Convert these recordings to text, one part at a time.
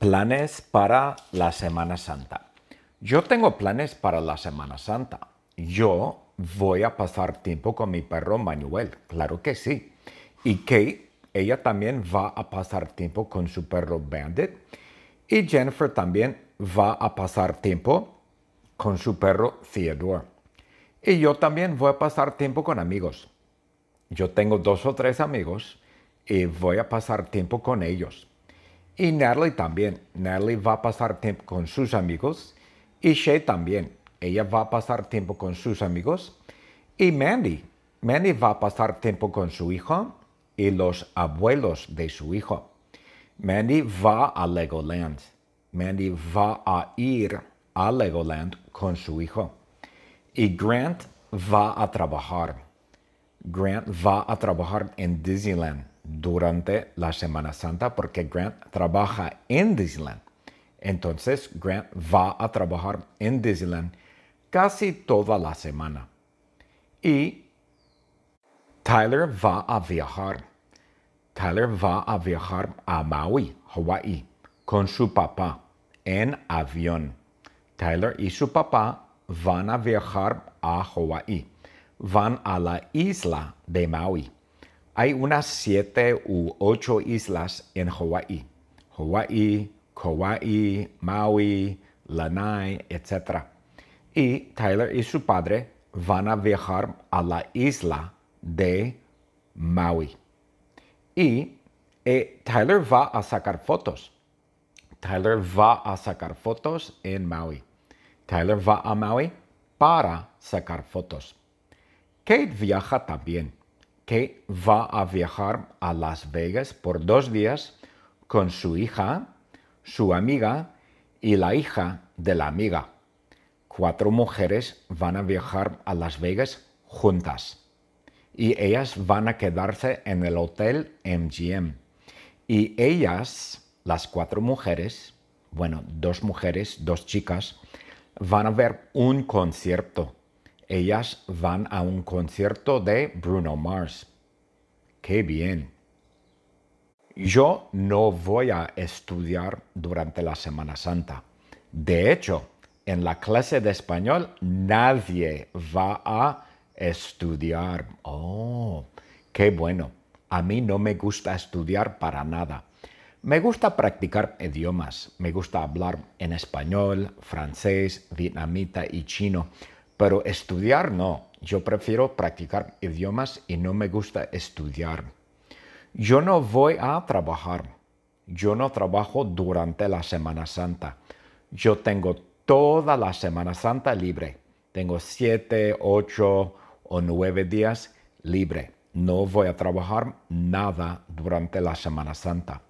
Planes para la Semana Santa. Yo tengo planes para la Semana Santa. Yo voy a pasar tiempo con mi perro Manuel, claro que sí. Y Kate, ella también va a pasar tiempo con su perro Bandit. Y Jennifer también va a pasar tiempo con su perro Theodore. Y yo también voy a pasar tiempo con amigos. Yo tengo dos o tres amigos y voy a pasar tiempo con ellos. Y Natalie también. Natalie va a pasar tiempo con sus amigos. Y Shay también. Ella va a pasar tiempo con sus amigos. Y Mandy. Mandy va a pasar tiempo con su hijo y los abuelos de su hijo. Mandy va a Legoland. Mandy va a ir a Legoland con su hijo. Y Grant va a trabajar. Grant va a trabajar en Disneyland durante la Semana Santa porque Grant trabaja en Disneyland. Entonces Grant va a trabajar en Disneyland casi toda la semana. Y Tyler va a viajar. Tyler va a viajar a Maui, Hawaii, con su papá en avión. Tyler y su papá van a viajar a Hawaii. Van a la isla de Maui. Hay unas siete u ocho islas en Hawaii. Hawaii, Kauai, Maui, Lanai, etc. Y Tyler y su padre van a viajar a la isla de Maui. Y eh, Tyler va a sacar fotos. Tyler va a sacar fotos en Maui. Tyler va a Maui para sacar fotos. Kate viaja también. Kate va a viajar a Las Vegas por dos días con su hija, su amiga y la hija de la amiga. Cuatro mujeres van a viajar a Las Vegas juntas y ellas van a quedarse en el hotel MGM. Y ellas, las cuatro mujeres, bueno, dos mujeres, dos chicas, van a ver un concierto ellas van a un concierto de Bruno Mars. ¡Qué bien! Yo no voy a estudiar durante la Semana Santa. De hecho, en la clase de español nadie va a estudiar. Oh, qué bueno. A mí no me gusta estudiar para nada. Me gusta practicar idiomas. Me gusta hablar en español, francés, vietnamita y chino pero estudiar no. Yo prefiero practicar idiomas y no me gusta estudiar. Yo no voy a trabajar. Yo no trabajo durante la Semana Santa. Yo tengo toda la Semana Santa libre. Tengo siete, ocho o nueve días libre. No voy a trabajar nada durante la Semana Santa.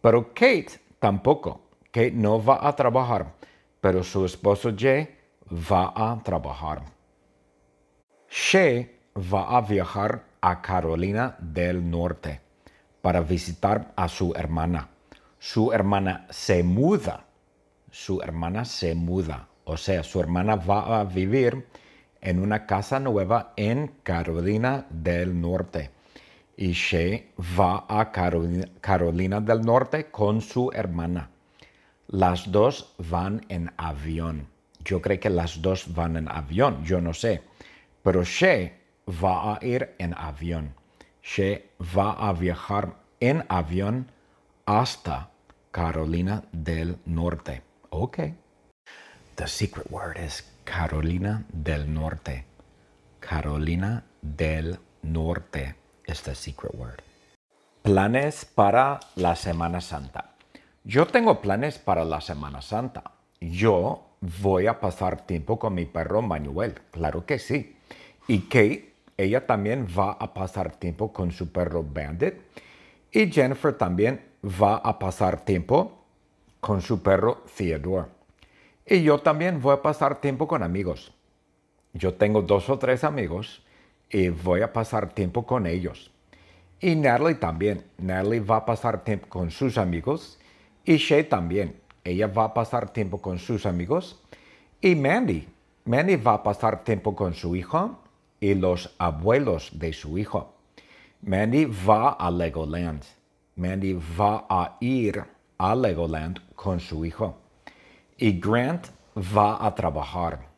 Pero Kate tampoco. Kate no va a trabajar. Pero su esposo Jay va a trabajar. She va a viajar a Carolina del Norte para visitar a su hermana. Su hermana se muda. Su hermana se muda. O sea, su hermana va a vivir en una casa nueva en Carolina del Norte. Y She va a Carolina, Carolina del Norte con su hermana. Las dos van en avión. Yo creo que las dos van en avión, yo no sé. Pero She va a ir en avión. She va a viajar en avión hasta Carolina del Norte. Ok. The secret word is Carolina del Norte. Carolina del Norte is the secret word. Planes para la Semana Santa. Yo tengo planes para la Semana Santa. Yo voy a pasar tiempo con mi perro Manuel, claro que sí. Y Kate, ella también va a pasar tiempo con su perro Bandit. Y Jennifer también va a pasar tiempo con su perro Theodore. Y yo también voy a pasar tiempo con amigos. Yo tengo dos o tres amigos y voy a pasar tiempo con ellos. Y Natalie también. Natalie va a pasar tiempo con sus amigos. Y Shay también ella va a pasar tiempo con sus amigos. Y Mandy, Mandy va a pasar tiempo con su hijo y los abuelos de su hijo. Mandy va a Legoland. Mandy va a ir a Legoland con su hijo. Y Grant va a trabajar.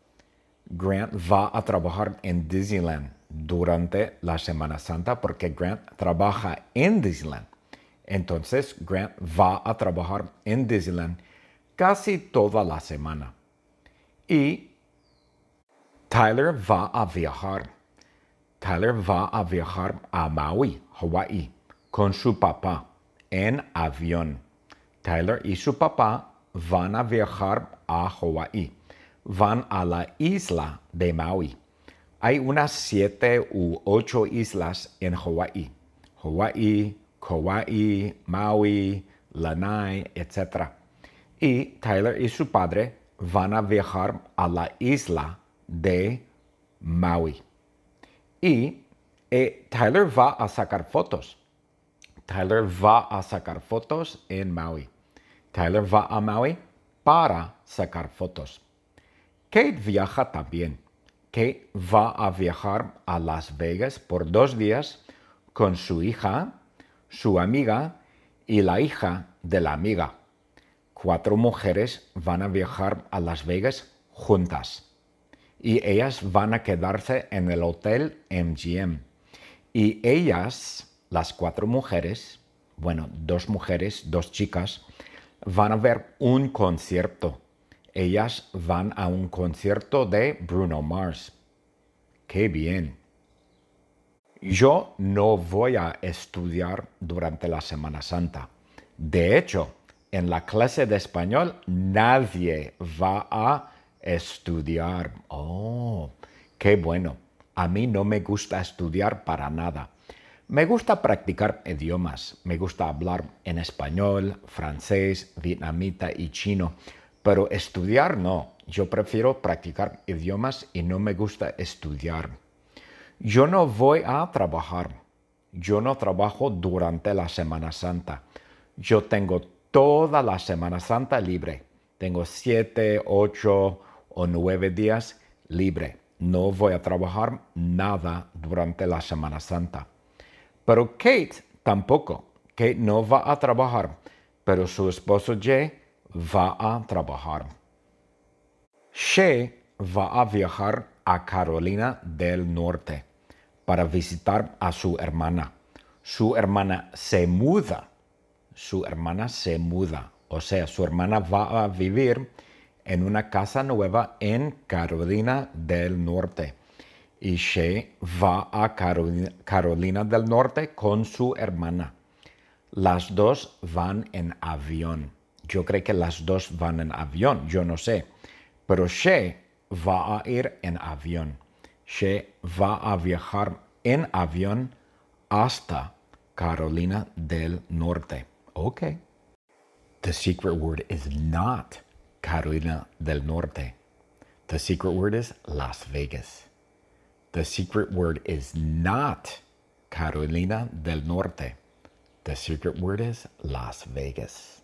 Grant va a trabajar en Disneyland durante la Semana Santa porque Grant trabaja en Disneyland. Entonces Grant va a trabajar en Disneyland casi toda la semana. Y Tyler va a viajar. Tyler va a viajar a Maui, Hawaii, con su papá en avión. Tyler y su papá van a viajar a Hawaii. Van a la isla de Maui. Hay unas siete u ocho islas en Hawaii. Hawaii, Kauai, Maui, Lanai, etc. Y Tyler y su padre van a viajar a la isla de Maui. Y eh, Tyler va a sacar fotos. Tyler va a sacar fotos en Maui. Tyler va a Maui para sacar fotos. Kate viaja también. Kate va a viajar a Las Vegas por dos días con su hija, su amiga y la hija de la amiga. Cuatro mujeres van a viajar a Las Vegas juntas y ellas van a quedarse en el hotel MGM. Y ellas, las cuatro mujeres, bueno, dos mujeres, dos chicas, van a ver un concierto. Ellas van a un concierto de Bruno Mars. ¡Qué bien! Yo no voy a estudiar durante la Semana Santa. De hecho, en la clase de español nadie va a estudiar. Oh, qué bueno. A mí no me gusta estudiar para nada. Me gusta practicar idiomas. Me gusta hablar en español, francés, vietnamita y chino. Pero estudiar no. Yo prefiero practicar idiomas y no me gusta estudiar. Yo no voy a trabajar. Yo no trabajo durante la Semana Santa. Yo tengo toda la Semana Santa libre. Tengo siete, ocho o nueve días libre. No voy a trabajar nada durante la Semana Santa. Pero Kate tampoco. Kate no va a trabajar, pero su esposo Jay va a trabajar. Shea va a viajar a Carolina del Norte para visitar a su hermana. Su hermana se muda. Su hermana se muda. O sea, su hermana va a vivir en una casa nueva en Carolina del Norte. Y Shea va a Carolina, del Norte con su hermana. Las dos van en avión. Yo creo que las dos van en avión, yo no sé. Pero Shea va a ir en avión. Shea va a viajar en avión hasta Carolina del Norte. Okay. The secret word is not Carolina del Norte. The secret word is Las Vegas. The secret word is not Carolina del Norte. The secret word is Las Vegas.